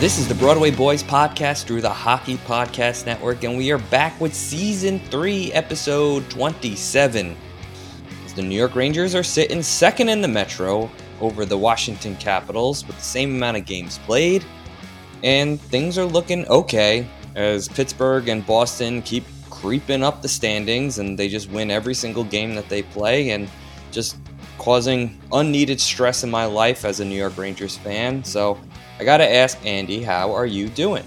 This is the Broadway Boys podcast through the Hockey Podcast Network, and we are back with season three, episode 27. As the New York Rangers are sitting second in the Metro over the Washington Capitals with the same amount of games played, and things are looking okay as Pittsburgh and Boston keep creeping up the standings and they just win every single game that they play and just causing unneeded stress in my life as a New York Rangers fan. So I got to ask Andy, how are you doing?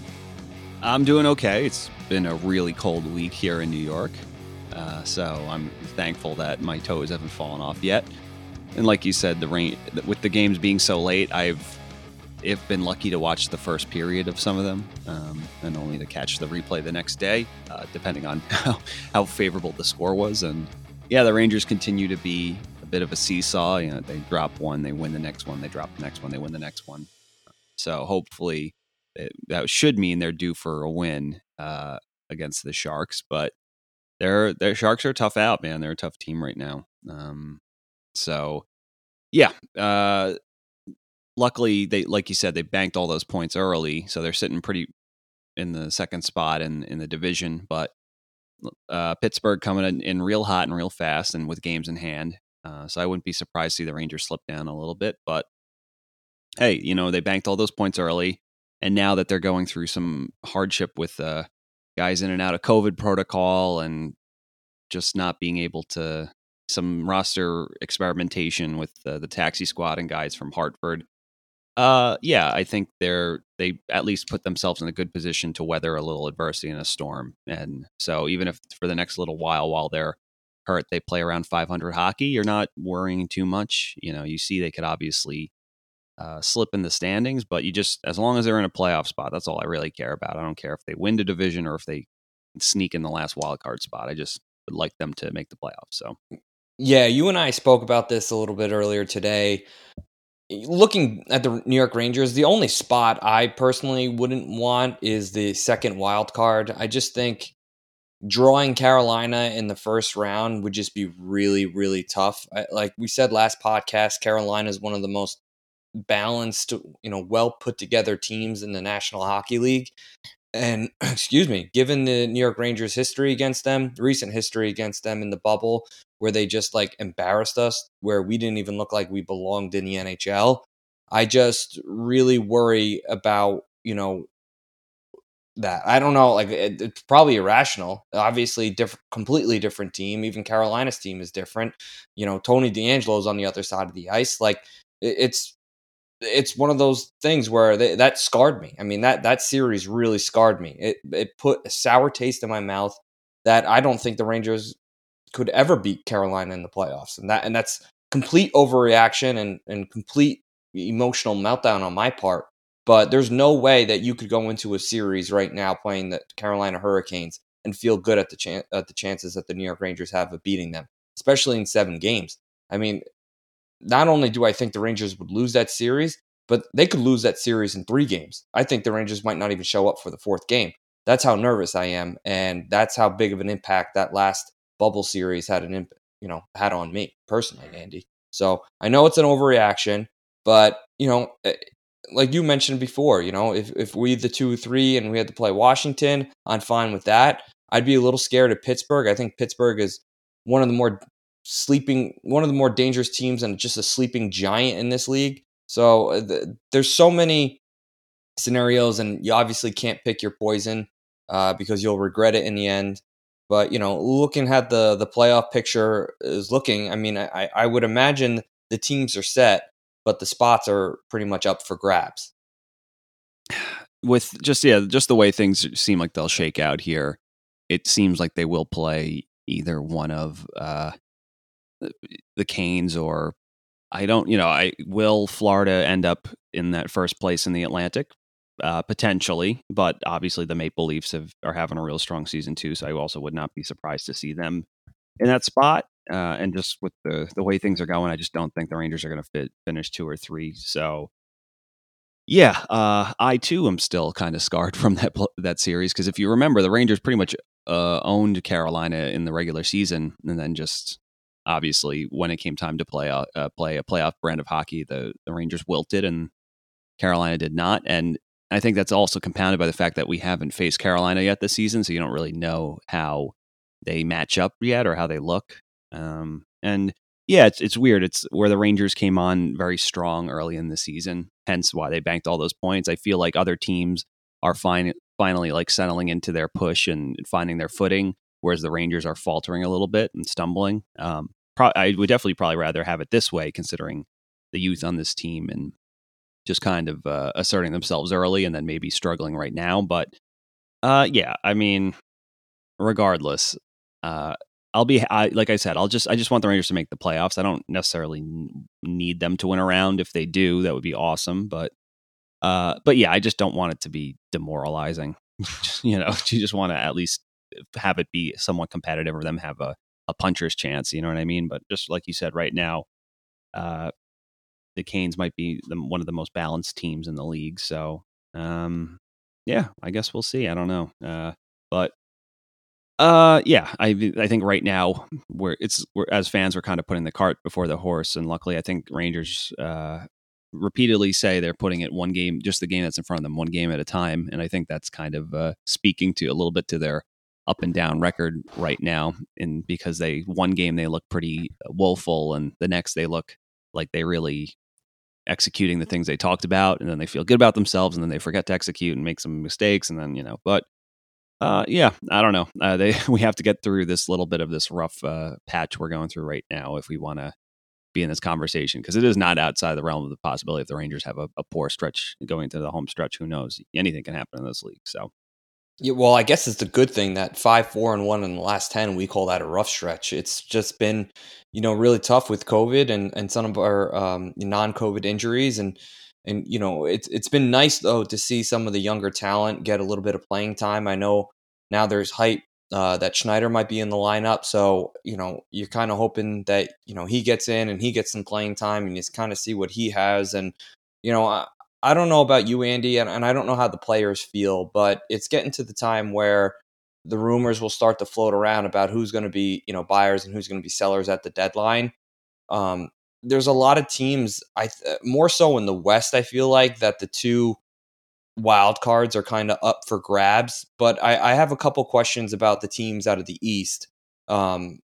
I'm doing okay. It's been a really cold week here in New York. Uh, so I'm thankful that my toes haven't fallen off yet. And like you said, the rain with the games being so late, I've if been lucky to watch the first period of some of them, um, and only to catch the replay the next day, uh, depending on how, how favorable the score was. And yeah, the Rangers continue to be a bit of a seesaw. You know, they drop one, they win the next one, they drop the next one, they win the next one. So hopefully it, that should mean they're due for a win uh, against the Sharks. But they're their Sharks are tough out, man. They're a tough team right now. Um, so yeah, uh, luckily they like you said they banked all those points early, so they're sitting pretty in the second spot in in the division. But uh, Pittsburgh coming in, in real hot and real fast, and with games in hand. Uh, so I wouldn't be surprised to see the Rangers slip down a little bit, but hey, you know, they banked all those points early. And now that they're going through some hardship with uh, guys in and out of COVID protocol and just not being able to, some roster experimentation with uh, the taxi squad and guys from Hartford. Uh, yeah, I think they're they at least put themselves in a good position to weather a little adversity in a storm. And so even if for the next little while while they're hurt, they play around 500 hockey, you're not worrying too much. You know, you see they could obviously uh, slip in the standings, but you just as long as they're in a playoff spot, that's all I really care about. I don't care if they win the division or if they sneak in the last wild card spot. I just would like them to make the playoffs. So, Yeah, you and I spoke about this a little bit earlier today. Looking at the New York Rangers, the only spot I personally wouldn't want is the second wild card. I just think drawing Carolina in the first round would just be really, really tough. Like we said last podcast, Carolina is one of the most balanced, you know, well put together teams in the National Hockey League. And excuse me, given the New York Rangers history against them, recent history against them in the bubble, where they just like embarrassed us, where we didn't even look like we belonged in the NHL, I just really worry about, you know, that. I don't know, like it, it's probably irrational. Obviously, different, completely different team. Even Carolina's team is different. You know, Tony DeAngelo's on the other side of the ice. Like it, it's it's one of those things where they, that scarred me. I mean that that series really scarred me. It it put a sour taste in my mouth that I don't think the Rangers could ever beat Carolina in the playoffs, and that and that's complete overreaction and and complete emotional meltdown on my part. But there's no way that you could go into a series right now playing the Carolina Hurricanes and feel good at the chan- at the chances that the New York Rangers have of beating them, especially in seven games. I mean, not only do I think the Rangers would lose that series, but they could lose that series in three games. I think the Rangers might not even show up for the fourth game. That's how nervous I am, and that's how big of an impact that last bubble series had an imp- you know had on me personally, Andy. So I know it's an overreaction, but you know, eh, like you mentioned before, you know, if if we the two three and we had to play Washington, I'm fine with that. I'd be a little scared of Pittsburgh. I think Pittsburgh is one of the more sleeping, one of the more dangerous teams, and just a sleeping giant in this league. So uh, the, there's so many scenarios, and you obviously can't pick your poison uh, because you'll regret it in the end. But you know, looking at the the playoff picture is looking. I mean, I, I would imagine the teams are set, but the spots are pretty much up for grabs. With just yeah, just the way things seem like they'll shake out here, it seems like they will play either one of uh, the Canes or I don't, you know, I will Florida end up in that first place in the Atlantic uh, potentially, but obviously the Maple Leafs have, are having a real strong season too. So I also would not be surprised to see them in that spot. Uh, and just with the the way things are going, I just don't think the Rangers are going to fit finish two or three. So yeah, uh, I too am still kind of scarred from that that series because if you remember, the Rangers pretty much uh, owned Carolina in the regular season, and then just obviously when it came time to play a uh, play a playoff brand of hockey, the the Rangers wilted and Carolina did not. And I think that's also compounded by the fact that we haven't faced Carolina yet this season, so you don't really know how they match up yet or how they look. Um, and yeah, it's it's weird. It's where the Rangers came on very strong early in the season, hence why they banked all those points. I feel like other teams are fine, finally like settling into their push and finding their footing, whereas the Rangers are faltering a little bit and stumbling. Um, pro- I would definitely probably rather have it this way, considering the youth on this team and just kind of uh, asserting themselves early and then maybe struggling right now. But uh, yeah, I mean, regardless, uh, I'll be I, like I said, I'll just I just want the Rangers to make the playoffs. I don't necessarily need them to win a round. If they do, that would be awesome. But uh, but yeah, I just don't want it to be demoralizing. you know, you just want to at least have it be somewhat competitive or them have a, a puncher's chance. You know what I mean? But just like you said, right now, uh, the Canes might be the, one of the most balanced teams in the league. So um, yeah, I guess we'll see. I don't know, uh, but uh, yeah, I I think right now we're it's we're, as fans we're kind of putting the cart before the horse, and luckily I think Rangers uh, repeatedly say they're putting it one game, just the game that's in front of them, one game at a time, and I think that's kind of uh, speaking to a little bit to their up and down record right now, and because they one game they look pretty woeful, and the next they look like they really executing the things they talked about, and then they feel good about themselves, and then they forget to execute and make some mistakes, and then you know, but uh, yeah, I don't know. Uh, they we have to get through this little bit of this rough uh, patch we're going through right now if we want to be in this conversation because it is not outside the realm of the possibility if the Rangers have a, a, poor stretch going into the home stretch. Who knows? Anything can happen in this league. So. Yeah, well, I guess it's a good thing that five, four, and one in the last ten, we call that a rough stretch. It's just been, you know, really tough with COVID and and some of our um, non-COVID injuries, and and you know it's it's been nice though to see some of the younger talent get a little bit of playing time. I know now there's hype uh, that Schneider might be in the lineup, so you know you're kind of hoping that you know he gets in and he gets some playing time and you just kind of see what he has. And you know I don't know about you, Andy, and, and I don't know how the players feel, but it's getting to the time where the rumors will start to float around about who's going to be you know buyers and who's going to be sellers at the deadline. Um, there's a lot of teams I th- more so in the West I feel like that the two wild cards are kind of up for grabs, but I, I, have a couple questions about the teams out of the East. Um,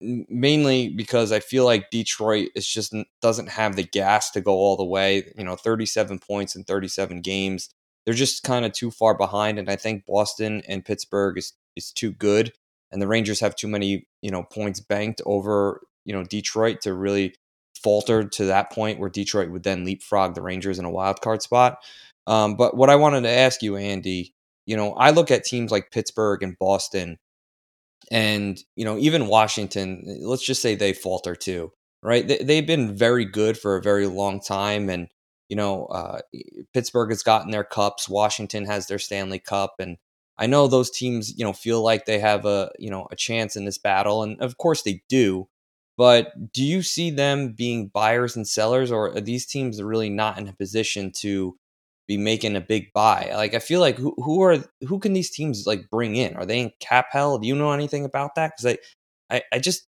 mainly because I feel like Detroit is just doesn't have the gas to go all the way. You know, 37 points in 37 games. They're just kind of too far behind, and I think Boston and Pittsburgh is is too good, and the Rangers have too many you know points banked over you know Detroit to really falter to that point where Detroit would then leapfrog the Rangers in a wild card spot. Um, but what I wanted to ask you, Andy, you know, I look at teams like Pittsburgh and Boston, and you know, even Washington. Let's just say they falter too, right? They, have been very good for a very long time, and you know, uh, Pittsburgh has gotten their cups. Washington has their Stanley Cup, and I know those teams, you know, feel like they have a you know a chance in this battle, and of course they do. But do you see them being buyers and sellers, or are these teams really not in a position to be making a big buy? Like, I feel like who, who are who can these teams like bring in? Are they in cap hell? Do you know anything about that? Because I, I, I just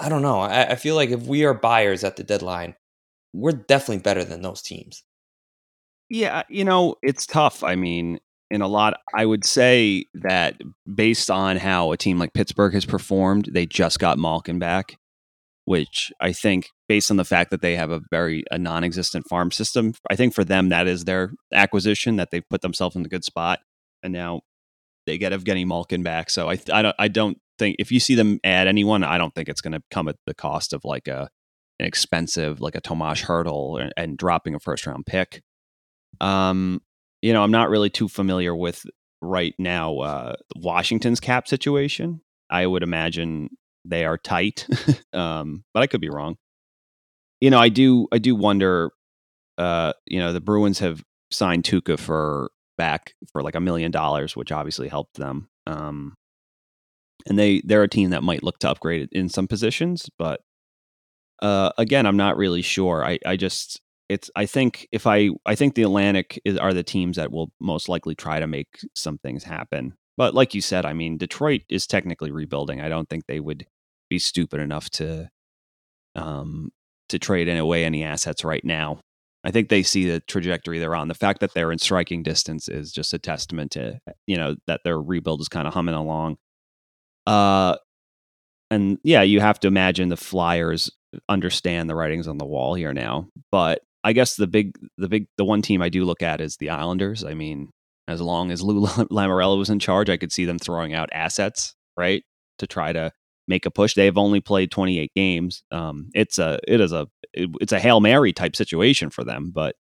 I don't know. I, I feel like if we are buyers at the deadline, we're definitely better than those teams. Yeah, you know, it's tough. I mean, in a lot, I would say that based on how a team like Pittsburgh has performed, they just got Malkin back, which I think, based on the fact that they have a very a non-existent farm system, I think for them that is their acquisition that they've put themselves in a good spot, and now they get Evgeny Malkin back. So I I don't I don't think if you see them add anyone, I don't think it's going to come at the cost of like a an expensive like a Tomas Hertl and, and dropping a first round pick. Um, you know, I'm not really too familiar with right now uh, Washington's cap situation. I would imagine they are tight, um, but I could be wrong. You know, I do I do wonder. Uh, you know, the Bruins have signed Tuukka for back for like a million dollars, which obviously helped them. Um, and they they're a team that might look to upgrade in some positions, but uh, again, I'm not really sure. I I just it's I think if I I think the Atlantic is, are the teams that will most likely try to make some things happen. But like you said, I mean, Detroit is technically rebuilding. I don't think they would be stupid enough to um to trade in away any assets right now. I think they see the trajectory they're on. The fact that they're in striking distance is just a testament to you know that their rebuild is kind of humming along. Uh, and yeah, you have to imagine the Flyers understand the writings on the wall here now. But I guess the big, the big, the one team I do look at is the Islanders. I mean, as long as Lou Lamoriello was in charge, I could see them throwing out assets, right, to try to make a push. They have only played 28 games. Um, it's a, it is a, it, it's a hail mary type situation for them. But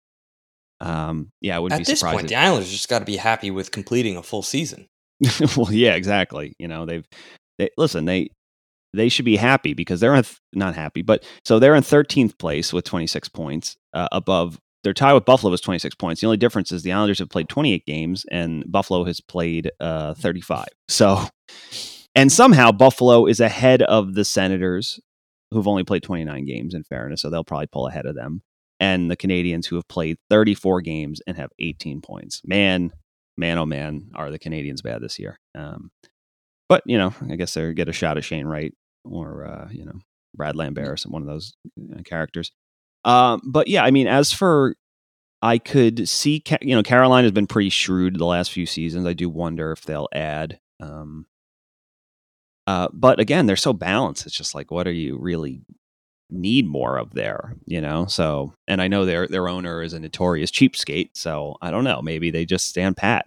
um, yeah, I would At this point, the Islanders just got to be happy with completing a full season. well, yeah, exactly. You know, they've they, listen. They they should be happy because they're in th- not happy, but so they're in 13th place with 26 points uh, above. Their tie with Buffalo was 26 points. The only difference is the Islanders have played 28 games and Buffalo has played uh, 35. So, and somehow Buffalo is ahead of the Senators, who've only played 29 games. In fairness, so they'll probably pull ahead of them, and the Canadiens, who have played 34 games and have 18 points. Man, man, oh man, are the Canadiens bad this year? Um, but you know, I guess they get a shot at Shane Wright or uh, you know Brad Lambert or some one of those uh, characters. Um, but yeah, I mean, as for I could see, you know, Carolina has been pretty shrewd the last few seasons. I do wonder if they'll add. Um, uh, but again, they're so balanced. It's just like, what are you really need more of there? You know. So, and I know their their owner is a notorious cheapskate. So I don't know. Maybe they just stand pat.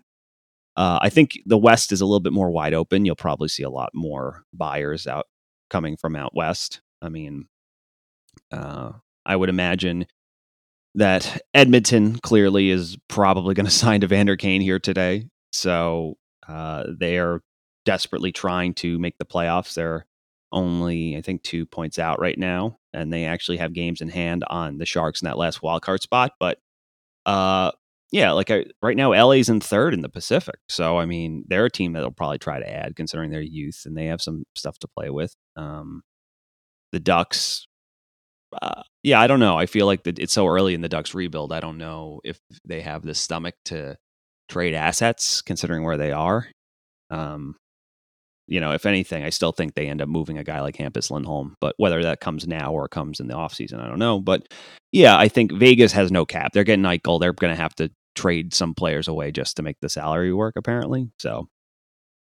Uh, I think the West is a little bit more wide open. You'll probably see a lot more buyers out coming from out west. I mean, uh, I would imagine that Edmonton clearly is probably going to sign Evander Kane here today. So uh, they are desperately trying to make the playoffs. They're only, I think, two points out right now, and they actually have games in hand on the Sharks in that last wild card spot. But uh, yeah, like I, right now, LA's in third in the Pacific. So, I mean, they're a team that'll probably try to add considering their youth and they have some stuff to play with. Um, the Ducks, uh, yeah, I don't know. I feel like the, it's so early in the Ducks rebuild. I don't know if they have the stomach to trade assets considering where they are. Um, you know, if anything, I still think they end up moving a guy like Hampus Lindholm. But whether that comes now or comes in the offseason, I don't know. But yeah, I think Vegas has no cap. They're getting Eichel. They're going to have to trade some players away just to make the salary work, apparently. So,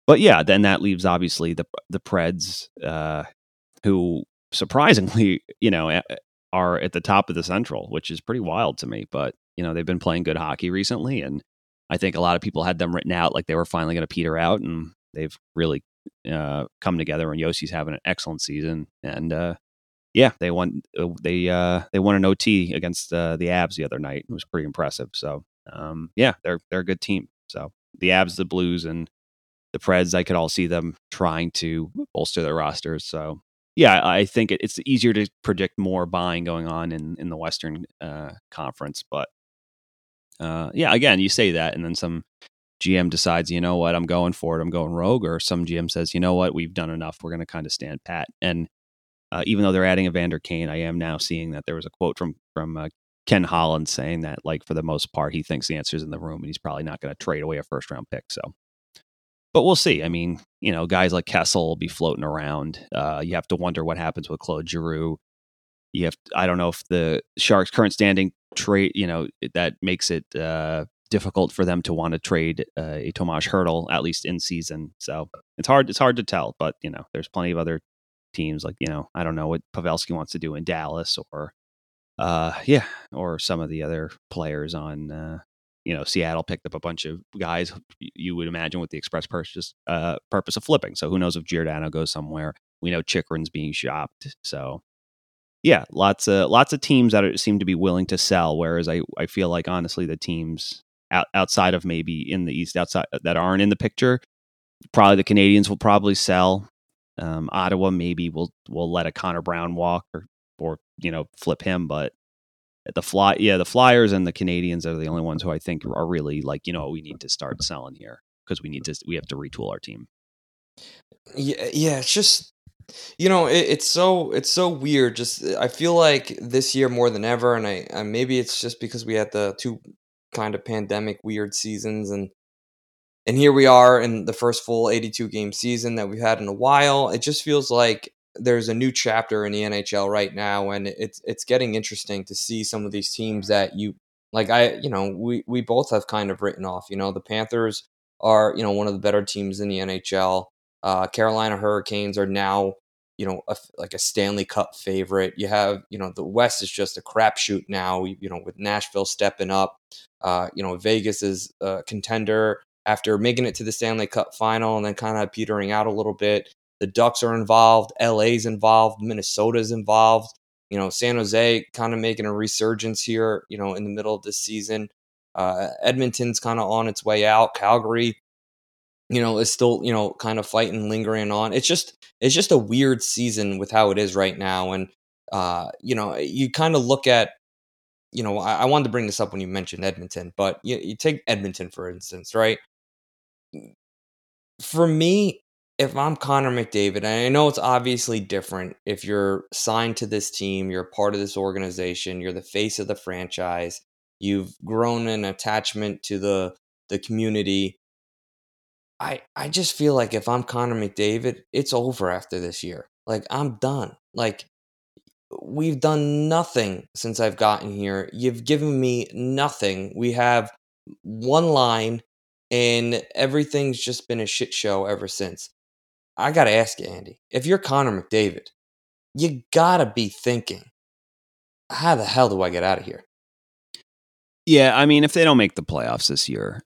but yeah, then that leaves obviously the the Preds, uh, who surprisingly, you know, are at the top of the Central, which is pretty wild to me. But you know, they've been playing good hockey recently, and I think a lot of people had them written out like they were finally going to peter out, and they've really uh, come together. And Josi's having an excellent season, and uh, yeah, they won. Uh, they uh, they won an OT against uh, the Abs the other night. It was pretty impressive. So um, yeah, they're they're a good team. So the Abs, the Blues, and the Preds, I could all see them trying to bolster their rosters. So yeah, I think it, it's easier to predict more buying going on in in the Western uh, Conference. But uh, yeah, again, you say that, and then some GM decides, you know what, I'm going for it. I'm going rogue, or some GM says, you know what, we've done enough. We're going to kind of stand pat. And uh, even though they're adding Evander Kane, I am now seeing that there was a quote from from uh, Ken Holland saying that, like, for the most part, he thinks the answer is in the room and he's probably not going to trade away a first round pick. So but we'll see. I mean, you know, guys like Kessel will be floating around. Uh, you have to wonder what happens with Claude Giroux. You have, I don't know if the Sharks' current standing trade, you know, that makes it uh, difficult for them to want to trade uh, a Tomas Hertl at least in season. So it's hard. It's hard to tell. But you know, there's plenty of other teams like you know, I don't know what Pavelski wants to do in Dallas or, uh, yeah, or some of the other players on. Uh, you know, Seattle picked up a bunch of guys you would imagine with the express purchase uh, purpose of flipping. So who knows if Giordano goes somewhere? We know Chychrun's being shopped. So yeah, lots of lots of teams that are, seem to be willing to sell. Whereas I I feel like honestly the teams out, outside of maybe in the East outside that aren't in the picture, probably the Canadiens will probably sell. Um, Ottawa maybe will will let a Connor Brown walk or or you know flip him, but the fly yeah the Flyers and the Canadiens are the only ones who I think are really like you know we need to start selling here because we need to we have to retool our team. Yeah, yeah, it's just you know, it, it's so it's so weird. Just I feel like this year more than ever, and I, I maybe it's just because we had the two kind of pandemic weird seasons, and and here we are in the first full 82 game season that we've had in a while. It just feels like there's a new chapter in the NHL right now, and it's it's getting interesting to see some of these teams that you like. I you know we we both have kind of written off. You know, the Panthers are you know one of the better teams in the NHL. Uh, Carolina Hurricanes are now, you know, a, like a Stanley Cup favorite. You have, you know, the West is just a crapshoot now. You know, with Nashville stepping up, uh, you know, Vegas is a contender after making it to the Stanley Cup final and then kind of petering out a little bit. The Ducks are involved. LA's involved. Minnesota's involved. You know, San Jose kind of making a resurgence here. You know, in the middle of this season. Uh, Edmonton's kind of on its way out. Calgary you know, is still, you know, kind of fighting, lingering on. It's just, it's just a weird season with how it is right now. And, uh, you know, you kind of look at, you know, I, I, wanted to bring this up when you mentioned Edmonton, but you, you take Edmonton, for instance, right? For me, if I'm Connor McDavid, and I know it's obviously different if you're signed to this team, you're part of this organization, you're the face of the franchise, you've grown an attachment to the the community I I just feel like if I'm Connor McDavid, it's over after this year. Like I'm done. Like we've done nothing since I've gotten here. You've given me nothing. We have one line and everything's just been a shit show ever since. I got to ask you, Andy, if you're Connor McDavid, you got to be thinking, how the hell do I get out of here? Yeah, I mean, if they don't make the playoffs this year,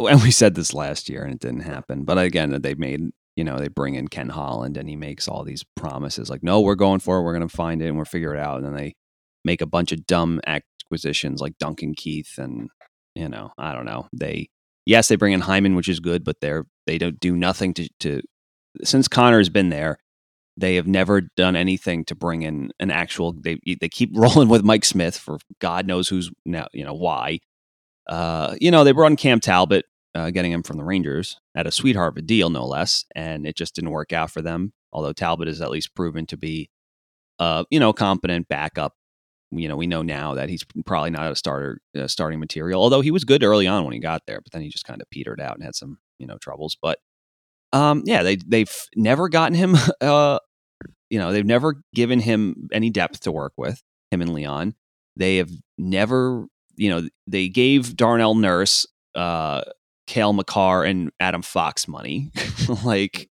and we said this last year and it didn't happen. But again, they made you know they bring in Ken Holland and he makes all these promises like, no, we're going for it, we're going to find it, and we'll figure it out. And then they make a bunch of dumb acquisitions like Duncan Keith and you know I don't know they yes they bring in Hyman which is good, but they're they don't do nothing to to since Connor's been there. They have never done anything to bring in an actual. They they keep rolling with Mike Smith for God knows who's now you know why uh, you know, they brought in Cam Talbot, uh, getting him from the Rangers at a sweetheart of a deal, no less, and it just didn't work out for them. Although Talbot is at least proven to be, uh, you know, competent backup. You know, we know now that he's probably not a starter, uh, starting material. Although he was good early on when he got there, but then he just kind of petered out and had some, you know, troubles. But um, yeah, they they've never gotten him. Uh, you know, they've never given him any depth to work with him and Leon. They have never you know, they gave Darnell Nurse, uh, Cale Makar, and Adam Fox money. like,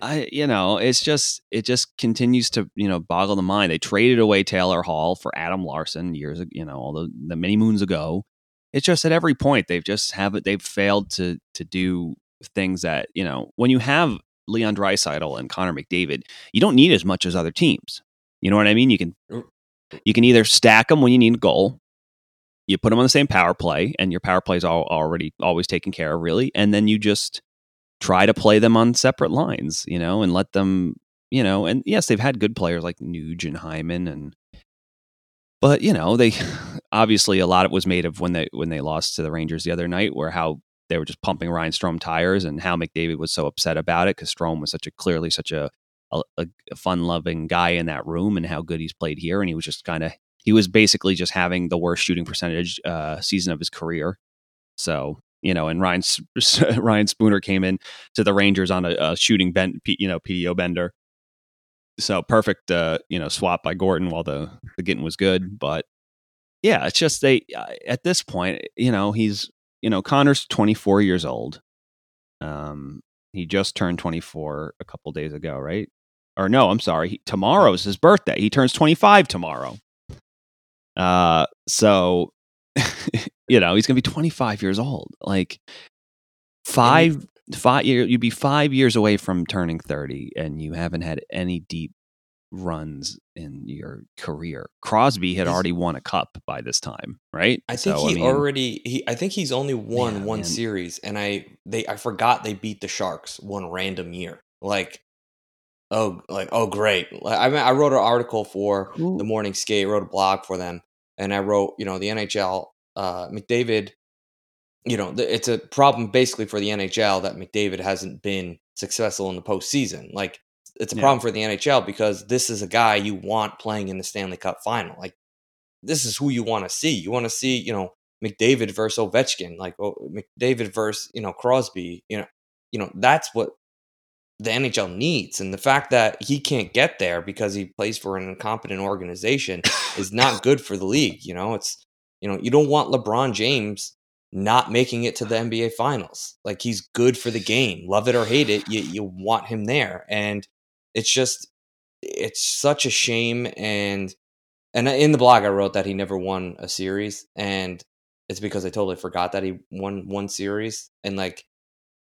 I, you know, it's just, it just continues to, you know, boggle the mind. They traded away Taylor Hall for Adam Larsson years, ago, you know, all the, the many moons ago. It's just at every point they've just have it. They've failed to to do things that you know when you have Leon Draisaitl and Connor McDavid, you don't need as much as other teams. You know what I mean? You can you can either stack them when you need a goal, you put them on the same power play, and your power play is all, already always taken care of, really. And then you just try to play them on separate lines, you know, and let them, you know. And yes, they've had good players like Nuge and Hyman, and but you know, they obviously a lot of it was made of when they when they lost to the Rangers the other night, where how they were just pumping Ryan Strome tires, and how McDavid was so upset about it because Strome was such a clearly such a a, a fun loving guy in that room, and how good he's played here, and he was just kind of he was basically just having the worst shooting percentage uh, season of his career. So you know, and Ryan Ryan Spooner came in to the Rangers on a, a shooting you know, PDO bender. So perfect, uh, you know, swap by Gorton while the the getting was good. But yeah, it's just they uh, at this point, you know, he's you know Connor's 24 years old. Um, he just turned 24 a couple days ago, right? Or no, I'm sorry. He, tomorrow's his birthday. He turns 25 tomorrow. Uh, so you know he's gonna be 25 years old. Like five, five year, you'd be five years away from turning 30, and you haven't had any deep runs in your career. Crosby had already won a cup by this time, right? I think So, he mean, already he I think he's only won Yeah, one man. series and I they I forgot they beat the Sharks one random year. Like oh like oh great. Like, I mean, I wrote an article for Who- the Morning Skate, wrote a blog for them and I wrote, you know, the NHL uh McDavid you know, th- it's a problem basically for the NHL that McDavid hasn't been successful in the postseason. Like it's a Yeah. problem for the NHL because this is a guy you want playing in the Stanley Cup final. Like this is who you want to see. You want to see, you know, McDavid versus Ovechkin, like oh, McDavid versus, you know, Crosby, you know, you know, that's what the NHL needs. And the fact that he can't get there because he plays for an incompetent organization is not good for the league. You know, it's you know, you don't want LeBron James not making it to the NBA finals. Like he's good for the game. Love it or hate it, you you want him there. And it's just it's such a shame and and in the blog I wrote that he never won a series and it's because I totally forgot that he won one series and like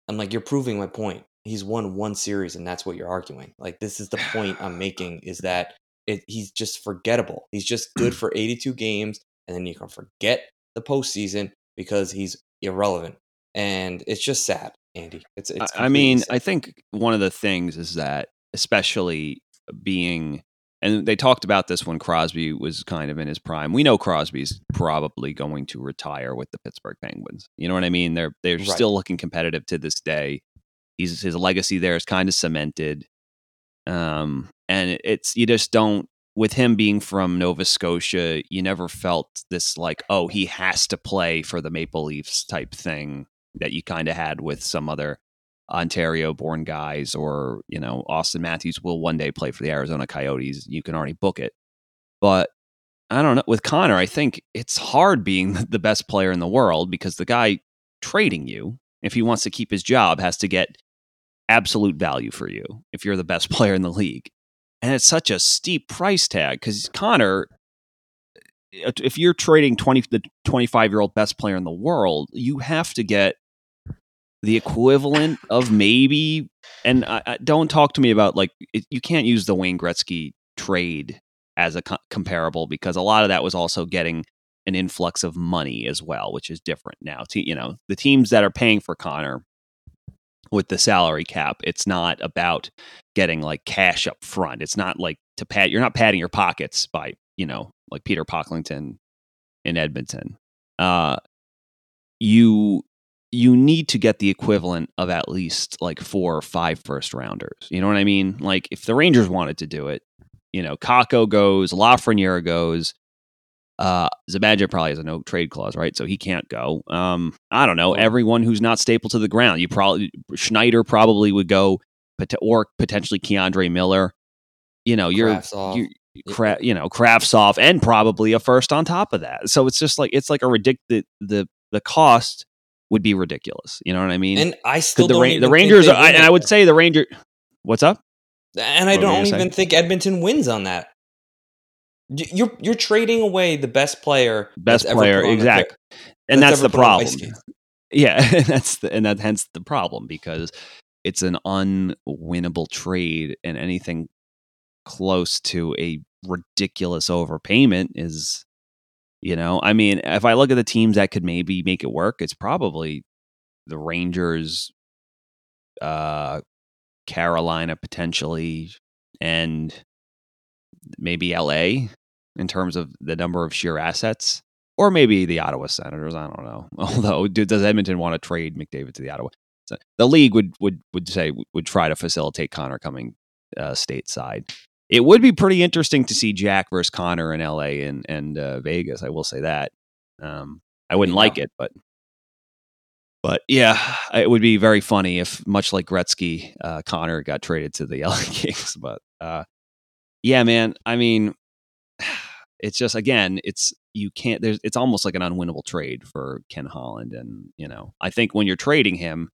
I'm like you're proving my point. He's won one series and that's what you're arguing. Like this is the point I'm making is that it, he's just forgettable. He's just good for 82 games and then you can forget the postseason because he's irrelevant. And it's just sad, Andy. It's, it's I- mean, completely I think one of the things is that, especially being, and they talked about this when Crosby was kind of in his prime. We know Crosby's probably going to retire with the Pittsburgh Penguins. You know what I mean? They're they're Right. still looking competitive to this day. He's his legacy there is kind of cemented. Um, and it's you just don't with him being from Nova Scotia, you never felt this like, oh, he has to play for the Maple Leafs type thing that you kind of had with some other Ontario born guys or, you know, Auston Matthews will one day play for the Arizona Coyotes. You can already book it. But I don't know. With Connor, I think it's hard being the best player in the world because the guy trading you, if he wants to keep his job, has to get absolute value for you if you're the best player in the league. And it's such a steep price tag because Connor, uh, if you're trading 20, the 25 year old best player in the world, you have to get the equivalent of maybe, and I, I, don't talk to me about like, it, you can't use the Wayne Gretzky trade as a co- comparable because a lot of that was also getting an influx of money as well, which is different now. Te- you know, the teams that are paying for Connor with the salary cap, it's not about getting like cash up front. It's not like to pat You're not padding your pockets by you know like Peter Pocklington in Edmonton. Uh, you you need to get the equivalent of at least like four or five first rounders. You know what I mean? Like if the Rangers wanted to do it, you know, Kakko goes, Lafreniere goes. Uh, Zibanejad probably has a no trade clause, right? So he can't go. Um, I don't know. Everyone who's not staple to the ground, you probably Schneider probably would go, or potentially K'Andre Miller. You know, you're Kravtsov. you cra- you know, Kravtsov and probably a first on top of that. So it's just like it's like a ridic the the the cost would be ridiculous. You know what I mean? And I still the don't Ra- the Rangers, they I, and I would say the Ranger. What's up? and I What don't even think Edmonton wins on that. You're you're trading away the best player, Best player, put on exact- And that's that's, the ever put on problem. Yeah, and that's the, and that hence the problem because it's an unwinnable trade, and anything close to a ridiculous overpayment is, you know, I mean, if I look at the teams that could maybe make it work, it's probably the Rangers, uh, Carolina potentially, and maybe LA in terms of the number of sheer assets or maybe the Ottawa Senators. I don't know. Although, do, does Edmonton want to trade McDavid to the Ottawa? So the league would would would say would try to facilitate Connor coming uh, stateside. It would be pretty interesting to see Jack versus Connor in L.A. and and uh, Vegas. I will say that. Um, I wouldn't Yeah. like it, but But yeah, it would be very funny if, much like Gretzky, uh, Connor got traded to the LA Kings. But uh, yeah, man, I mean, it's just again, it's you can't. There's it's almost like an unwinnable trade for Ken Holland, and you know, I think when you're trading him,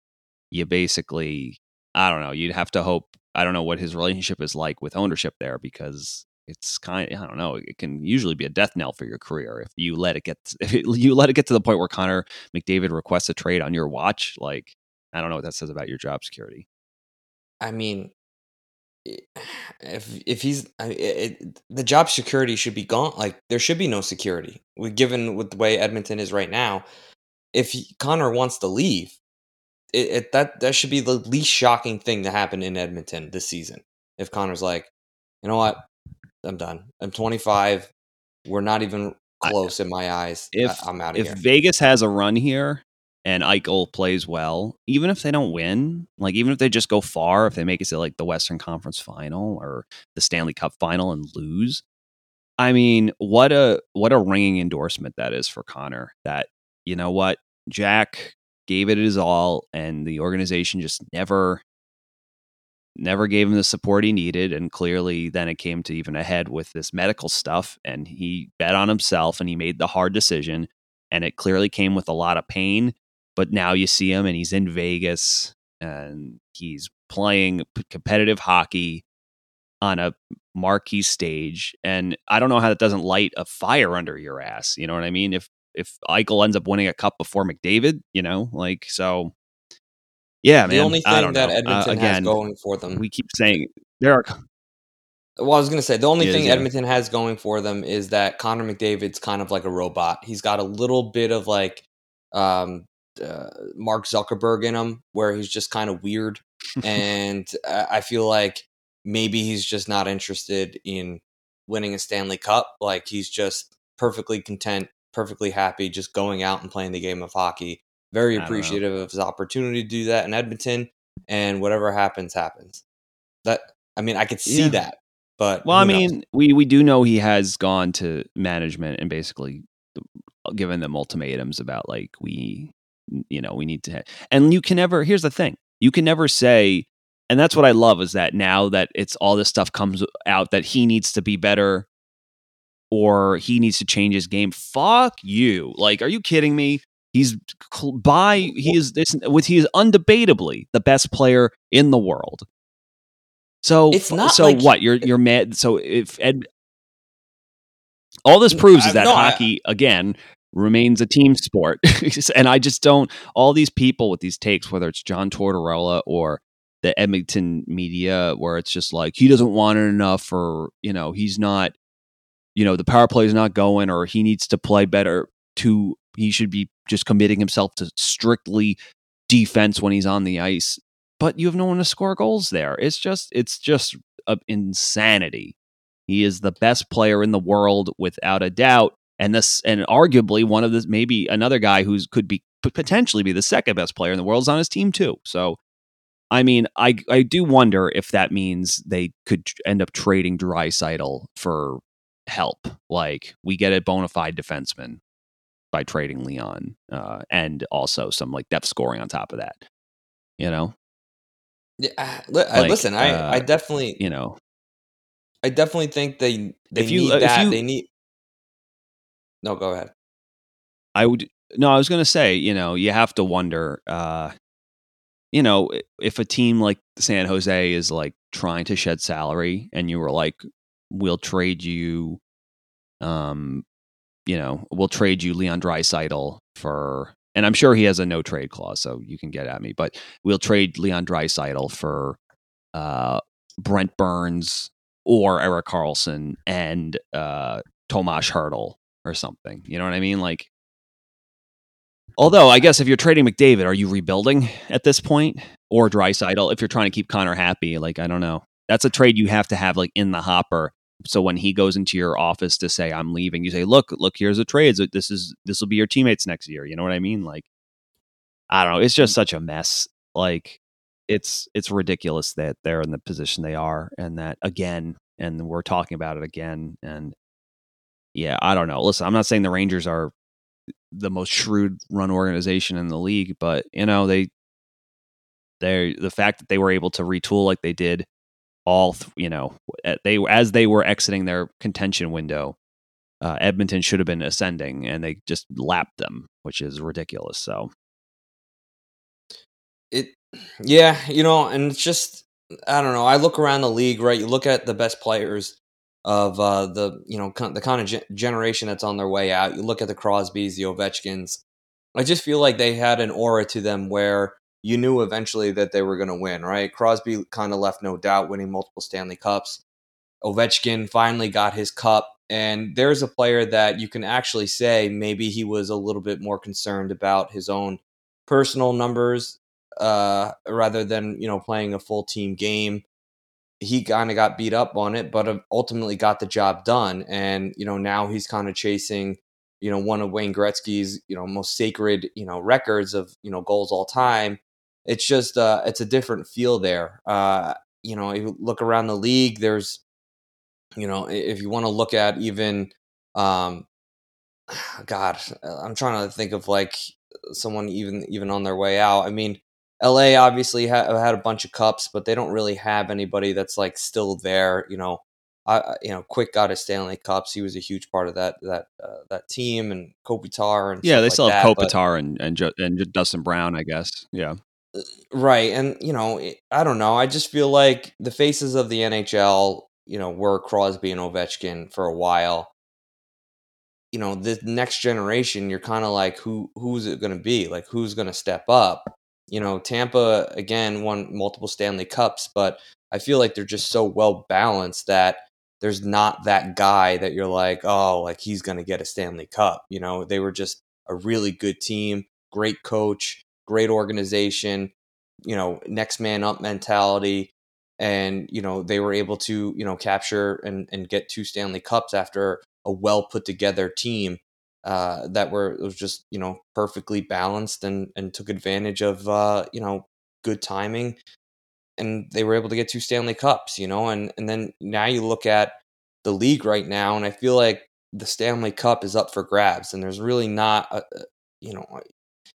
you basically, I don't know, you'd have to hope. I don't know what his relationship is like with ownership there because it's kind of, I don't know, it can usually be a death knell for your career if you let it get if it, you let it get to the point where Connor McDavid requests a trade on your watch. Like, I don't know what that says about your job security. I mean, if if he's it, it, the job security should be gone. Like there should be no security. Given with the way Edmonton is right now, if he, Connor wants to leave, it, it, that that should be the least shocking thing to happen in Edmonton this season. If Connor's like, you know what, I'm done. I'm 25. We're not even close I, in my eyes. If I, am out of here. If Vegas has a run here and Eichel plays well, even if they don't win, like even if they just go far, if they make it to like the Western Conference Final or the Stanley Cup Final and lose, I mean, what a what a ringing endorsement that is for Connor. That you know what, Jack gave it his all, and the organization just never never gave him the support he needed. And clearly, then it came to even ahead with this medical stuff. And he bet on himself and he made the hard decision. And it clearly came with a lot of pain. But now you see him and he's in Vegas and he's playing competitive hockey on a marquee stage. And I don't know how that doesn't light a fire under your ass. You know what I mean? If if Eichel ends up winning a cup before McDavid, you know, like so yeah, the man. only thing that uh, Edmonton uh, again, has going for them. We keep saying there are. Well, I was going to say the only thing Edmonton has going for them is that Connor McDavid's kind of like a robot. He's got a little bit of like um, uh, Mark Zuckerberg in him, where he's just kind of weird, and I feel like maybe he's just not interested in winning a Stanley Cup. Like he's just perfectly content, perfectly happy, just going out and playing the game of hockey very appreciative of his opportunity to do that in Edmonton, and whatever happens, happens. That I mean, I could see yeah. that, but well, I mean, we we do know he has gone to management and basically given them ultimatums about like we, you know, we need to, and you can never. Here's the thing: you can never say, and that's what I love is that now that it's all this stuff comes out that he needs to be better or he needs to change his game. Fuck you! Like, are you kidding me? He's by he is this with he is undebatably the best player in the world. So it's uh, not so like, what you're you're mad. So if Ed, all this proves is that hockey again remains a team sport, and I just don't. All these people with these takes, whether it's John Tortorella or the Edmonton media, where it's just like he doesn't want it enough, or you know he's not, you know the power play is not going, or he needs to play better to he should be just committing himself to strictly defense when he's on the ice. But you have no one to score goals there. It's just it's just insanity. He is the best player in the world without a doubt, and this and arguably one of the maybe another guy who's could be potentially be the second best player in the world is on his team too. So I mean, I I do wonder if that means they could end up trading Draisaitl for help. Like we get a bona fide defenseman by trading Leon, uh, and also some like depth scoring on top of that. You know. Yeah, uh, like, listen, I uh, I definitely you know I definitely think they they if you, need uh, that. You, they need. No, go ahead. I would no. I was going to say, you know, you have to wonder. uh you know, if a team like San Jose is like trying to shed salary, and you were like, "We'll trade you, um, you know, we'll trade you Leon Draisaitl for, and I'm sure he has a no trade clause, so you can get at me, but we'll trade Leon Draisaitl for uh, Brent Burns or Erik Karlsson and uh, Tomas Hertl or something. You know what I mean? Like, although I guess if you're trading McDavid, are you rebuilding at this point or Draisaitl? If you're trying to keep Connor happy, like I don't know. That's a trade you have to have like in the hopper so when he goes into your office to say I'm leaving, you say, "Look, look, here's a trade. This is this will be your teammates next year." You know what I mean? Like, I don't know. It's just such a mess. Like, it's it's ridiculous that they're in the position they are, and that again, and we're talking about it again. And yeah, I don't know. Listen, I'm not saying the Rangers are the most shrewd run organization in the league, but you know they they the fact that they were able to retool like they did all th- you know they as they were exiting their contention window uh, edmonton should have been ascending and they just lapped them which is ridiculous so it yeah you know and it's just i don't know i look around the league right you look at the best players of uh, the you know the kind of ge- generation that's on their way out you look at the crosbys the ovechkins i just feel like they had an aura to them where you knew eventually that they were going to win, right? Crosby kind of left no doubt, winning multiple Stanley Cups. Ovechkin finally got his cup. And there's a player that you can actually say maybe he was a little bit more concerned about his own personal numbers uh, rather than, you know, playing a full team game. He kind of got beat up on it, but ultimately got the job done. And, you know, now he's kind of chasing, you know, one of Wayne Gretzky's, you know, most sacred, you know, records of, you know, goals all time it's just uh, it's a different feel there. Uh, you know, you look around the league. There's, you know, if you want to look at even, um, God, I'm trying to think of like someone even even on their way out. I mean, LA obviously ha- uh, had a bunch of cups, but they don't really have anybody that's like still there. You know, I uh, you know, Quick got his Stanley Cups. He was a huge part of that that uh, that team and Kopitar and yeah, they like still have that, Kopitar and and, and Dustin Brown, I guess. Yeah, uh, Right. And, you know, I don't know. I just feel like the faces of the NHL, you know, were Crosby and Ovechkin for a while. You know, the next generation, you're kind of like, who who's it going to be? Like, who's going to step up? You know, Tampa, again, won multiple Stanley Cups, but I feel like they're just so well balanced that there's not that guy that you're like, oh, like he's going to get a Stanley Cup. You know, they were just a really good team, great coach great organization, you know, next man up mentality. And, you know, they were able to, you know, capture and, and get two Stanley Cups after a well put together team uh, that were was just, you know, perfectly balanced and, and took advantage of, uh, you know, good timing. And they were able to get two Stanley Cups, you know, and, and then now you look at the league right now, and I feel like the Stanley Cup is up for grabs, and there's really not, a, you know,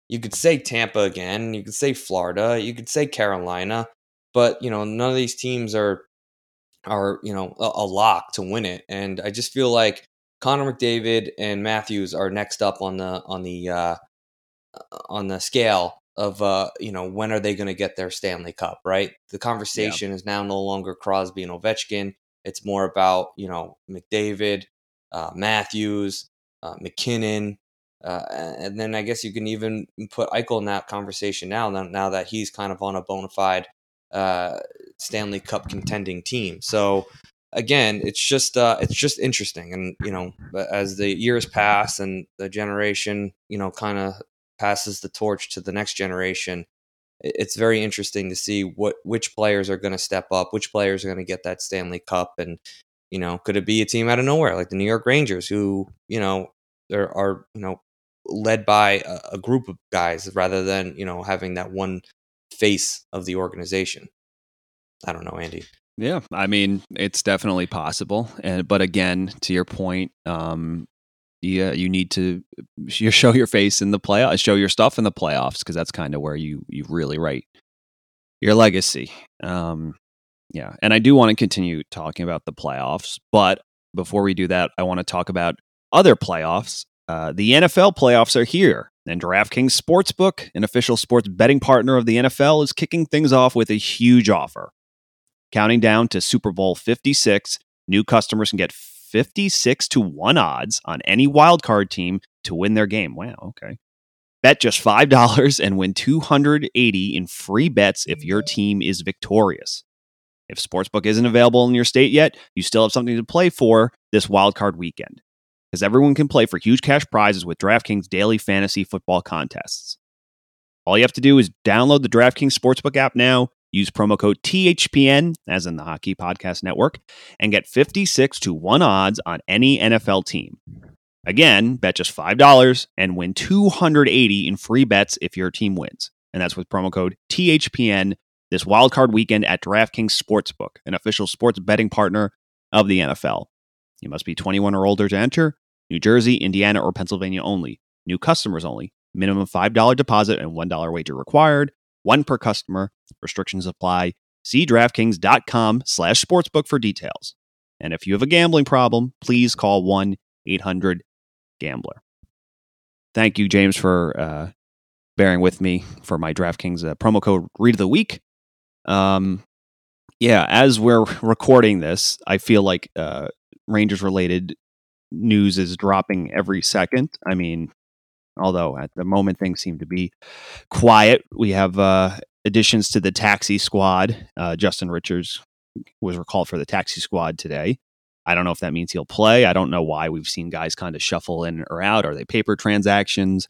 you could say Tampa again, you could say Florida, you could say Carolina, but you know none of these teams are are you know a, a lock to win it. And I just feel like Connor McDavid and Matthews are next up on the on the uh, on the scale of uh, you know when are they going to get their Stanley Cup? Right, the conversation yeah. is now no longer Crosby and Ovechkin. It's more about you know McDavid, uh, Matthews, uh, MacKinnon, uh, and then I guess you can even put Eichel in that conversation now. Now that he's kind of on a bona fide uh, Stanley Cup contending team. So again, it's just uh, it's just interesting, and you know, as the years pass and the generation, you know, kind of passes the torch to the next generation, it's very interesting to see what which players are going to step up, which players are going to get that Stanley Cup, and you know, could it be a team out of nowhere like the New York Rangers, who you know there are you know led by a, a group of guys rather than you know having that one face of the organization. I don't know, Andy. Yeah, I mean, it's definitely possible, and but again, to your point, um, yeah, you need to you show your face in the playoffs, show your stuff in the playoffs, because that's kind of where you you really write your legacy. Um, yeah, and I do want to continue talking about the playoffs, but before we do that, I want to talk about other playoffs uh, the NFL playoffs are here, and DraftKings Sportsbook, an official sports betting partner of the NFL, is kicking things off with a huge offer. Counting down to Super Bowl 56, new customers can get 56 to 1 odds on any wildcard team to win their game. Wow, okay. Bet just $5 and win 280 in free bets if your team is victorious. If Sportsbook isn't available in your state yet, you still have something to play for this wildcard weekend because everyone can play for huge cash prizes with DraftKings daily fantasy football contests. All you have to do is download the DraftKings Sportsbook app now, use promo code THPN, as in the Hockey Podcast Network, and get 56 to 1 odds on any NFL team. Again, bet just $5 and win 280 in free bets if your team wins. And that's with promo code THPN this wildcard weekend at DraftKings Sportsbook, an official sports betting partner of the NFL. You must be 21 or older to enter. New Jersey, Indiana, or Pennsylvania only. New customers only. Minimum $5 deposit and $1 wager required. One per customer. Restrictions apply. See DraftKings.com slash sportsbook for details. And if you have a gambling problem, please call 1 800 Gambler. Thank you, James, for uh, bearing with me for my DraftKings uh, promo code Read of the Week. Um, yeah, as we're recording this, I feel like uh, Rangers related news is dropping every second. I mean, although at the moment things seem to be quiet, we have uh, additions to the taxi squad. Uh, Justin Richards was recalled for the taxi squad today. I don't know if that means he'll play. I don't know why we've seen guys kind of shuffle in or out. Are they paper transactions?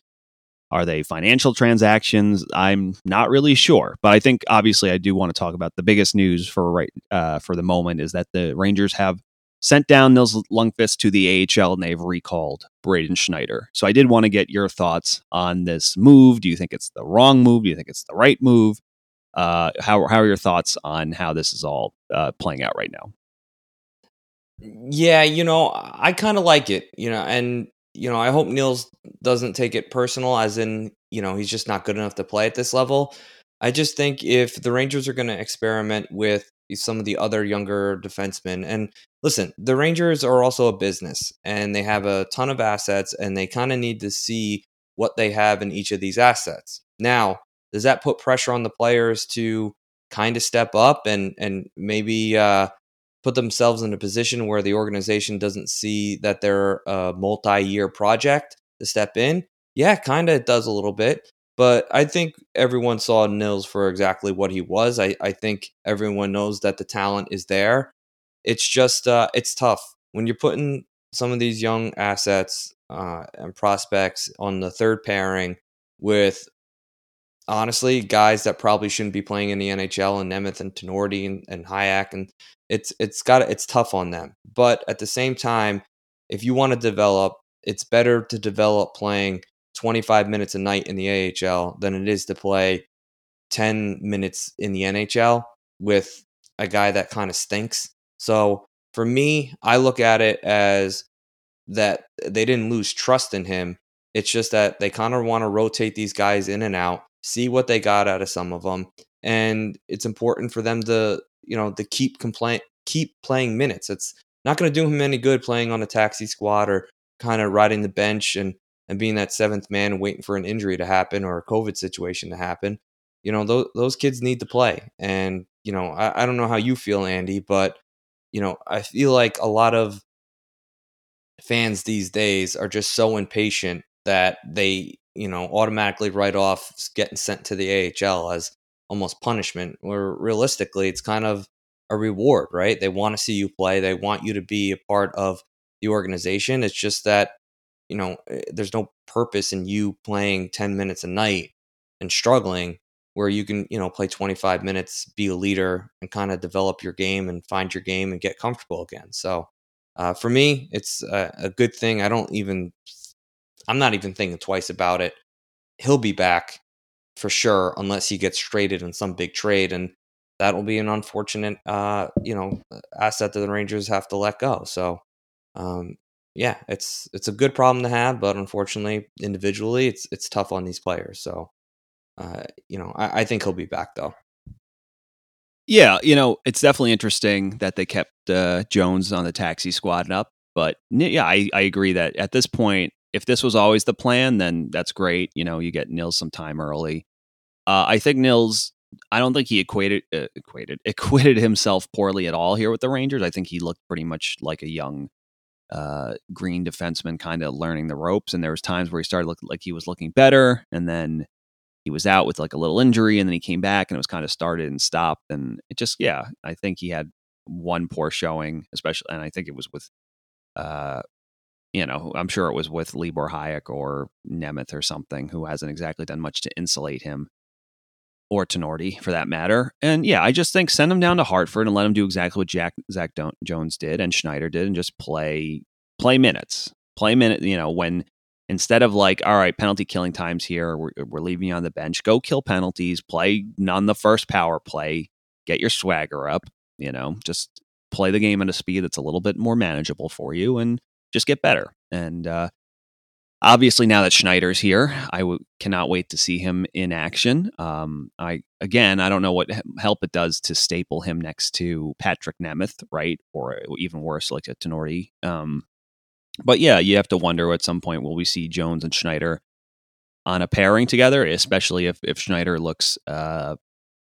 Are they financial transactions? I'm not really sure, but I think obviously I do want to talk about the biggest news for right uh, for the moment is that the Rangers have sent down Nils Lundkvist to the AHL and they've recalled Braden Schneider. So I did want to get your thoughts on this move. Do you think it's the wrong move? Do you think it's the right move? Uh, how how are your thoughts on how this is all uh, playing out right now? Yeah, you know, I kind of like it, you know, and you know, I hope Nils doesn't take it personal, as in, you know, he's just not good enough to play at this level. I just think if the Rangers are going to experiment with some of the other younger defensemen, and listen, the Rangers are also a business and they have a ton of assets, and they kind of need to see what they have in each of these assets. Now, does that put pressure on the players to kind of step up and and maybe uh, put themselves in a position where the organization doesn't see that they're a multi-year project to step in. Yeah, kind of does a little bit, but I think everyone saw Nils for exactly what he was. I, I think everyone knows that the talent is there. It's just uh, it's tough when you're putting some of these young assets uh, and prospects on the third pairing with honestly guys that probably shouldn't be playing in the NHL and Nemeth and Tinordi and, and Hajek and it's it's got it's tough on them. But at the same time, if you want to develop, it's better to develop playing 25 minutes a night in the AHL than it is to play 10 minutes in the NHL with a guy that kind of stinks. So for me, I look at it as that they didn't lose trust in him. It's just that they kind of want to rotate these guys in and out, see what they got out of some of them, and it's important for them to you know to keep complain keep playing minutes. It's not going to do him any good playing on a taxi squad or kind of riding the bench and and being that seventh man waiting for an injury to happen or a COVID situation to happen. You know those those kids need to play, and you know I, I don't know how you feel, Andy, but you know I feel like a lot of fans these days are just so impatient that they you know automatically write off getting sent to the AHL as almost punishment where realistically it's kind of a reward right? They want to see you play. They want you to be a part of the organization. It's just that you know eh, there's no purpose in you playing 10 minutes a night and struggling where you can you know play 25 minutes be a leader and kind of develop your game and find your game and get comfortable again. So uh, for me it's a, a good thing. I don't even i'm not even thinking twice about it. He'll be back for sure, unless he gets traded in some big trade, and that will be an unfortunate, uh, you know, asset that the Rangers have to let go. So, um, yeah, it's it's a good problem to have, but unfortunately, individually, it's it's tough on these players. So, uh, you know, I, I think he'll be back though. Yeah, you know, it's definitely interesting that they kept uh, Jones on the taxi squad up. But yeah, I, I agree that at this point, if this was always the plan, then that's great. You know, you get Nils some time early. Uh, I think Nils. I don't think he equated uh, equated acquitted himself poorly at all here with the Rangers. I think he looked pretty much like a young uh, green defenseman, kind of learning the ropes. And there was times where he started looking like he was looking better, and then he was out with like a little injury, and then he came back, and it was kind of started and stopped. And it just, yeah, I think he had one poor showing, especially, and I think it was with uh, you know, I'm sure it was with Libor Hajek or Nemeth or something who hasn't exactly done much to insulate him or Tinordi for that matter. And yeah, I just think send him down to Hartford and let him do exactly what Jack Zach Jones did and Schneider did, and just play play minutes, play minute. You know, when instead of like, all right, penalty killing times here, we're, we're leaving you on the bench. Go kill penalties, play none the first power play, get your swagger up. You know, just play the game at a speed that's a little bit more manageable for you, and just get better. And uh, obviously now that Schneider's here, I w- cannot wait to see him in action. Um, I again, I don't know what help it does to staple him next to Patrik Nemeth, right, or even worse, like a Tinordi. Um, but yeah, you have to wonder at some point will we see Jones and Schneider on a pairing together, especially if if Schneider looks. Uh,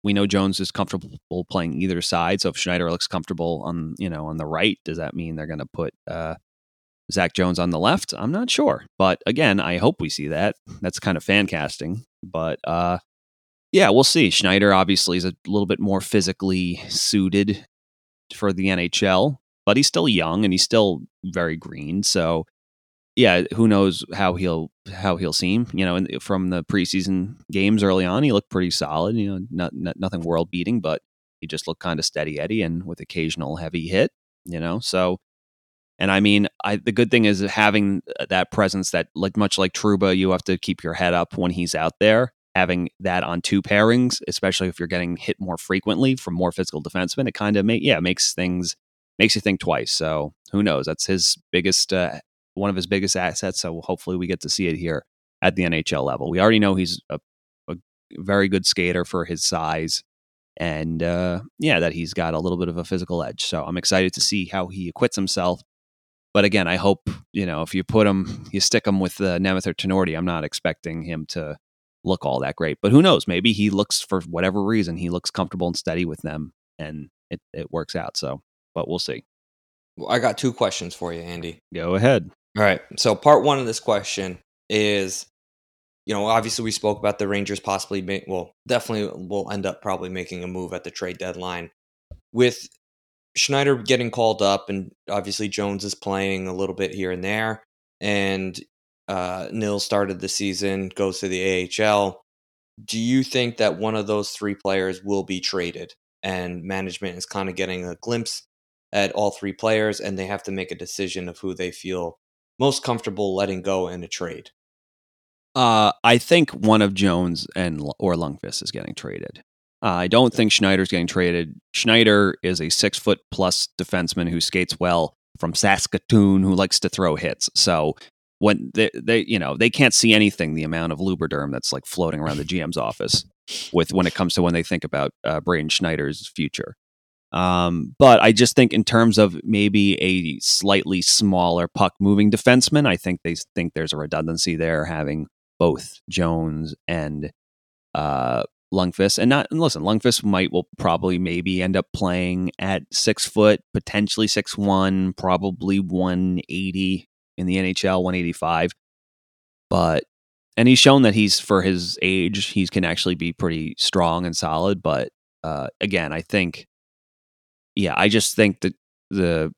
we know Jones is comfortable playing either side, so if Schneider looks comfortable on you know on the right, does that mean they're going to put uh, Zach Jones on the left? I'm not sure, but again, I hope we see that. That's kind of fan casting, but uh, yeah, we'll see. Schneider obviously is a little bit more physically suited for the NHL, but he's still young and he's still very green. So yeah, who knows how he'll how he'll seem? You know, from the preseason games early on, he looked pretty solid. You know, not, not nothing world beating, but he just looked kind of steady Eddie and with occasional heavy hit. You know, so and I mean, I the good thing is having that presence that like much like Trouba, you have to keep your head up when he's out there. Having that on two pairings, especially if you're getting hit more frequently from more physical defensemen, it kind of make yeah makes things makes you think twice. So who knows? That's his biggest uh, one of his biggest assets. So hopefully we get to see it here at the NHL level. We already know he's a, a very good skater for his size. And uh, yeah, that he's got a little bit of a physical edge. So I'm excited to see how he acquits himself. But again, I hope, you know, if you put him, you stick him with uh, Nemeth or Tinordi, I'm not expecting him to look all that great. But who knows? Maybe he looks, for whatever reason, he looks comfortable and steady with them and it, it works out. So, but we'll see. I got two questions for you, Andy. Go ahead. All right. So part one of this question is, you know, obviously we spoke about the Rangers possibly, make, well, definitely will end up probably making a move at the trade deadline. With Schneider getting called up, and obviously Jones is playing a little bit here and there, and uh, Nils started the season, goes to the AHL. Do you think that one of those three players will be traded? And management is kind of getting a glimpse at all three players, and they have to make a decision of who they feel most comfortable letting go in a trade? Uh, I think one of Jones and or Lundkvist is getting traded. Uh, I don't think Schneider's getting traded. Schneider is a six foot plus defenseman who skates well from Saskatoon, who likes to throw hits. So when they, they you know they can't see anything the amount of lubriderm that's like floating around the GM's office with when it comes to when they think about uh, Braden Schneider's future. Um, but I just think in terms of maybe a slightly smaller puck moving defenseman, I think they think there's a redundancy there having both Jones and uh, Lundkvist. And not and listen, Lundkvist might will probably maybe end up playing at six foot, potentially six one, probably one eighty in the NHL, one eighty five. But and he's shown that he's for his age, he can actually be pretty strong and solid. But uh, again, I think yeah, I just think that the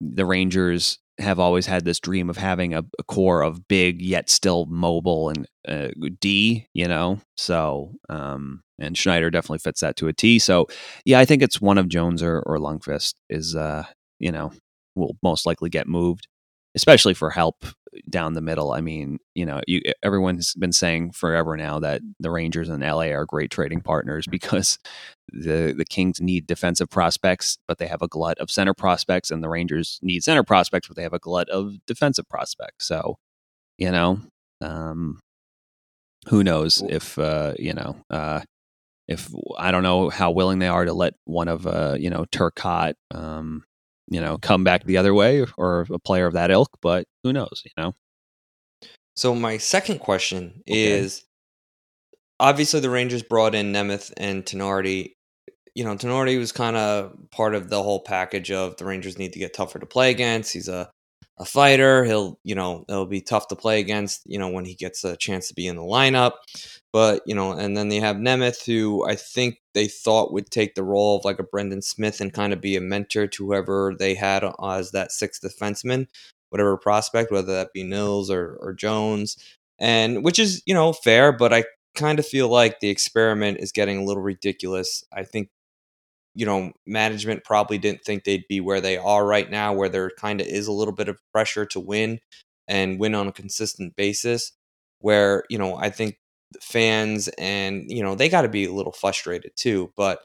the Rangers have always had this dream of having a, a core of big yet still mobile and uh, D, you know. So, um, and Schneider definitely fits that to a T. So, yeah, I think it's one of Jones or, or Lundkvist is, uh, you know, will most likely get moved especially for help down the middle. I mean, you know, you, everyone's been saying forever now that the Rangers and LA are great trading partners because the the Kings need defensive prospects, but they have a glut of center prospects, and the Rangers need center prospects, but they have a glut of defensive prospects. So, you know, um, who knows if uh, you know. Uh, if I don't know how willing they are to let one of uh, you know Turcotte, um, you know, come back the other way or a player of that ilk, but who knows, you know? So my second question okay. is obviously the Rangers brought in Nemeth and Tinordi. You know, Tinordi was kind of part of the whole package of the Rangers need to get tougher to play against. He's a a fighter. He'll, you know, it'll be tough to play against, you know, when he gets a chance to be in the lineup. But, you know, and then they have Nemeth, who I think they thought would take the role of like a Brendan Smith and kind of be a mentor to whoever they had uh, as that sixth defenseman, whatever prospect, whether that be Nils or, or Jones. And which is, you know, fair, but I kind of feel like the experiment is getting a little ridiculous. I think you know, management probably didn't think they'd be where they are right now, where there kind of is a little bit of pressure to win and win on a consistent basis. Where, you know, I think fans and, you know, they got to be a little frustrated too. But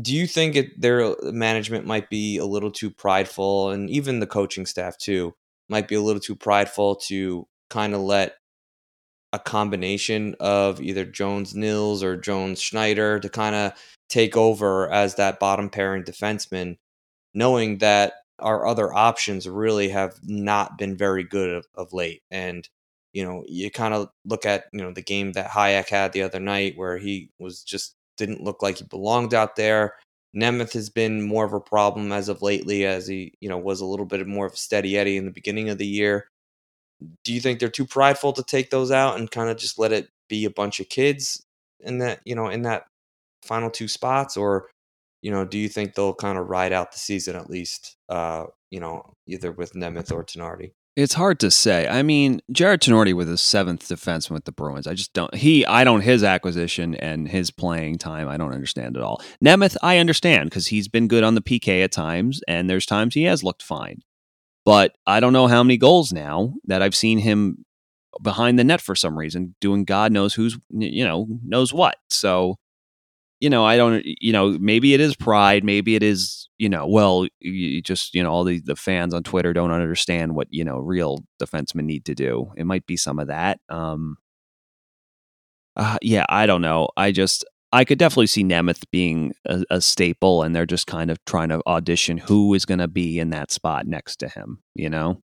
do you think it, their management might be a little too prideful and even the coaching staff too might be a little too prideful to kind of let a combination of either Jones Nils or Jones Schneider to kind of take over as that bottom pairing defenseman, knowing that our other options really have not been very good of, of late. And, you know, you kind of look at, you know, the game that Hajek had the other night where he was just didn't look like he belonged out there. Nemeth has been more of a problem as of lately, as he, you know, was a little bit more of a steady Eddie in the beginning of the year. Do you think they're too prideful to take those out and kind of just let it be a bunch of kids in that, you know, in that final two spots, or you know, do you think they'll kind of ride out the season at least, uh, you know, either with Nemeth or Tinordi? It's hard to say. I mean, Jarred Tinordi with his seventh defenseman with the Bruins. I just don't. He, I don't. His acquisition and his playing time, I don't understand at all. Nemeth, I understand because he's been good on the PK at times, and there's times he has looked fine. But I don't know how many goals now that I've seen him behind the net for some reason, doing God knows who's, you know, knows what. So you know, I don't, you know, maybe it is pride. Maybe it is, you know, well, you just, you know, all the, the fans on Twitter don't understand what, you know, real defensemen need to do. It might be some of that. Um, uh, yeah, I don't know. I just, I could definitely see Nemeth being a, a staple, and they're just kind of trying to audition who is going to be in that spot next to him, you know?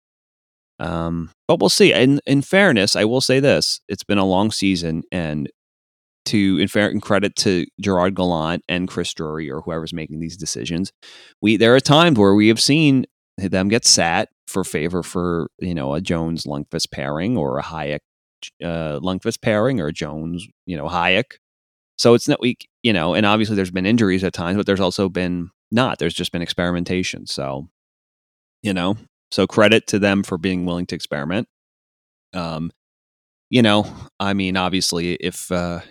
Um, but we'll see. In in fairness, I will say this: it's been a long season, and to in fair in credit to Gerard Gallant and Chris Drury or whoever's making these decisions, we there are times where we have seen them get sat for favor for you know a Jones Lundkvist pairing or a Hajek uh, Lundkvist pairing or Jones you know Hajek. So it's not we you know, and obviously there's been injuries at times, but there's also been not. There's just been experimentation. So you know, so credit to them for being willing to experiment. Um, you know, I mean, obviously, if uh,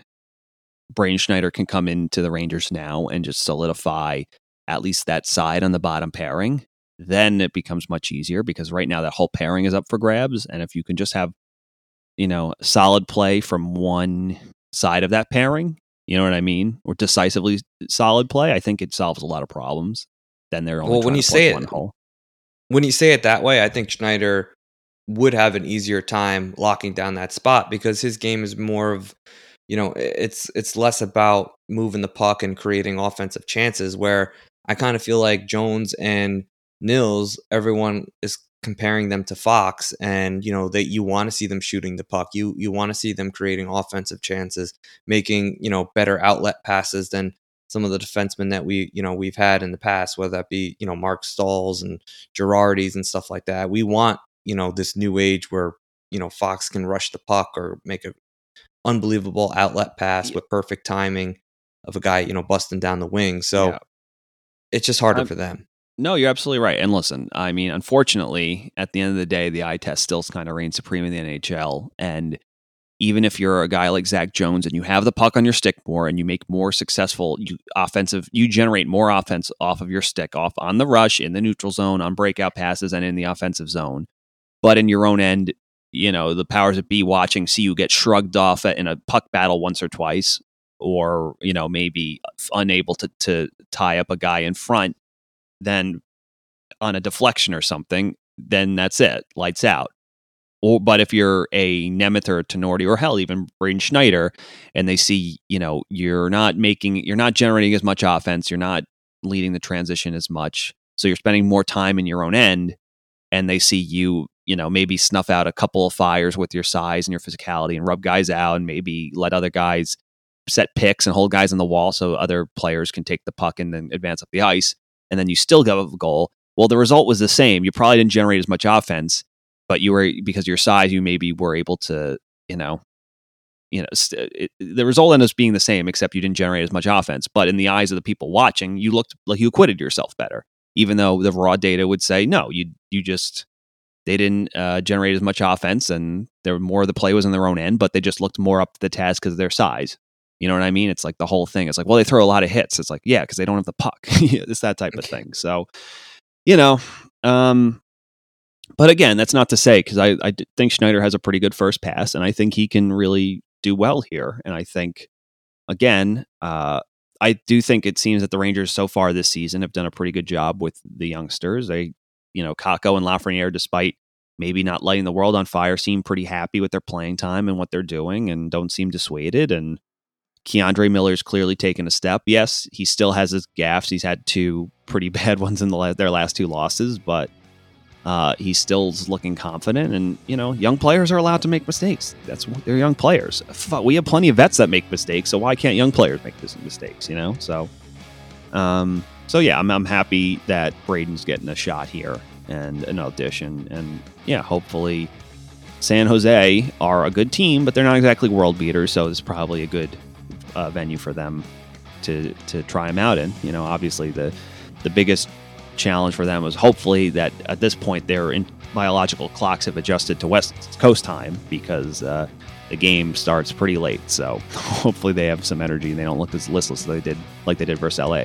Braden Schneider can come into the Rangers now and just solidify at least that side on the bottom pairing, then it becomes much easier because right now that whole pairing is up for grabs. And if you can just have, you know, solid play from one side of that pairing, you know what I mean? Or decisively solid play, I think it solves a lot of problems. Then they're only well when you say it hole. when you say it that way, I think Schneider would have an easier time locking down that spot because his game is more of you know, it's it's less about moving the puck and creating offensive chances. Where I kind of feel like Jones and Nils, everyone is comparing them to Fox, and you know that you want to see them shooting the puck. You you want to see them creating offensive chances, making you know better outlet passes than some of the defensemen that we you know we've had in the past, whether that be you know Marc Staals and Girardis and stuff like that. We want you know this new age where you know Fox can rush the puck or make a unbelievable outlet pass yeah. with perfect timing of a guy, you know, busting down the wing. So yeah. it's just harder for them. No, you're absolutely right. And listen, I mean, unfortunately, at the end of the day, the eye test still kind of reigns supreme in the NHL. And even if you're a guy like Zach Jones and you have the puck on your stick more and you make more successful you, offensive, you generate more offense off of your stick, off on the rush, in the neutral zone, on breakout passes, and in the offensive zone. But in your own end, you know the powers that be watching see you get shrugged off in a puck battle once or twice or you know maybe unable to to tie up a guy in front then on a deflection or something then that's it lights out. Or but if you're a Nemeth or a Tinordi or hell even Braden Schneider and they see you know you're not making you're not generating as much offense you're not leading the transition as much so you're spending more time in your own end and they see you you know, maybe snuff out a couple of fires with your size and your physicality and rub guys out and maybe let other guys set picks and hold guys on the wall so other players can take the puck and then advance up the ice. And then you still get a goal. Well, the result was the same. You probably didn't generate as much offense, but you were, because your size, you maybe were able to, you know, you know, st- uh, it, the result ended up being the same, except you didn't generate as much offense. But in the eyes of the people watching, you looked like you acquitted yourself better, even though the raw data would say no. You you just they didn't uh, generate as much offense, and there more of the play was in their own end, but they just looked more up to the task because of their size. You know what I mean? It's like the whole thing. It's like, well, they throw a lot of hits. It's like, yeah, because they don't have the puck. it's that type of thing. So, you know, um, but again, that's not to say because I, I think Schneider has a pretty good first pass, and I think he can really do well here. And I think, again, uh, I do think it seems that the Rangers so far this season have done a pretty good job with the youngsters. They you know, Kakko and Lafreniere, despite maybe not lighting the world on fire, seem pretty happy with their playing time and what they're doing and don't seem dissuaded. And K'Andre Miller's clearly taken a step. Yes, he still has his gaffes. He's had two pretty bad ones in the la- their last two losses, but uh, he still looking confident. And you know, young players are allowed to make mistakes. That's what they're young players. We have plenty of vets that make mistakes, so why can't young players make mistakes? You know, so um, so yeah, I'm I'm happy that Braden's getting a shot here and an audition, and yeah, hopefully. San Jose are a good team, but they're not exactly world beaters, so it's probably a good uh, venue for them to to try them out in. You know, obviously the the biggest challenge for them was hopefully that at this point their biological clocks have adjusted to West Coast time because uh, the game starts pretty late. So hopefully they have some energy and they don't look as listless as they did like they did versus LA.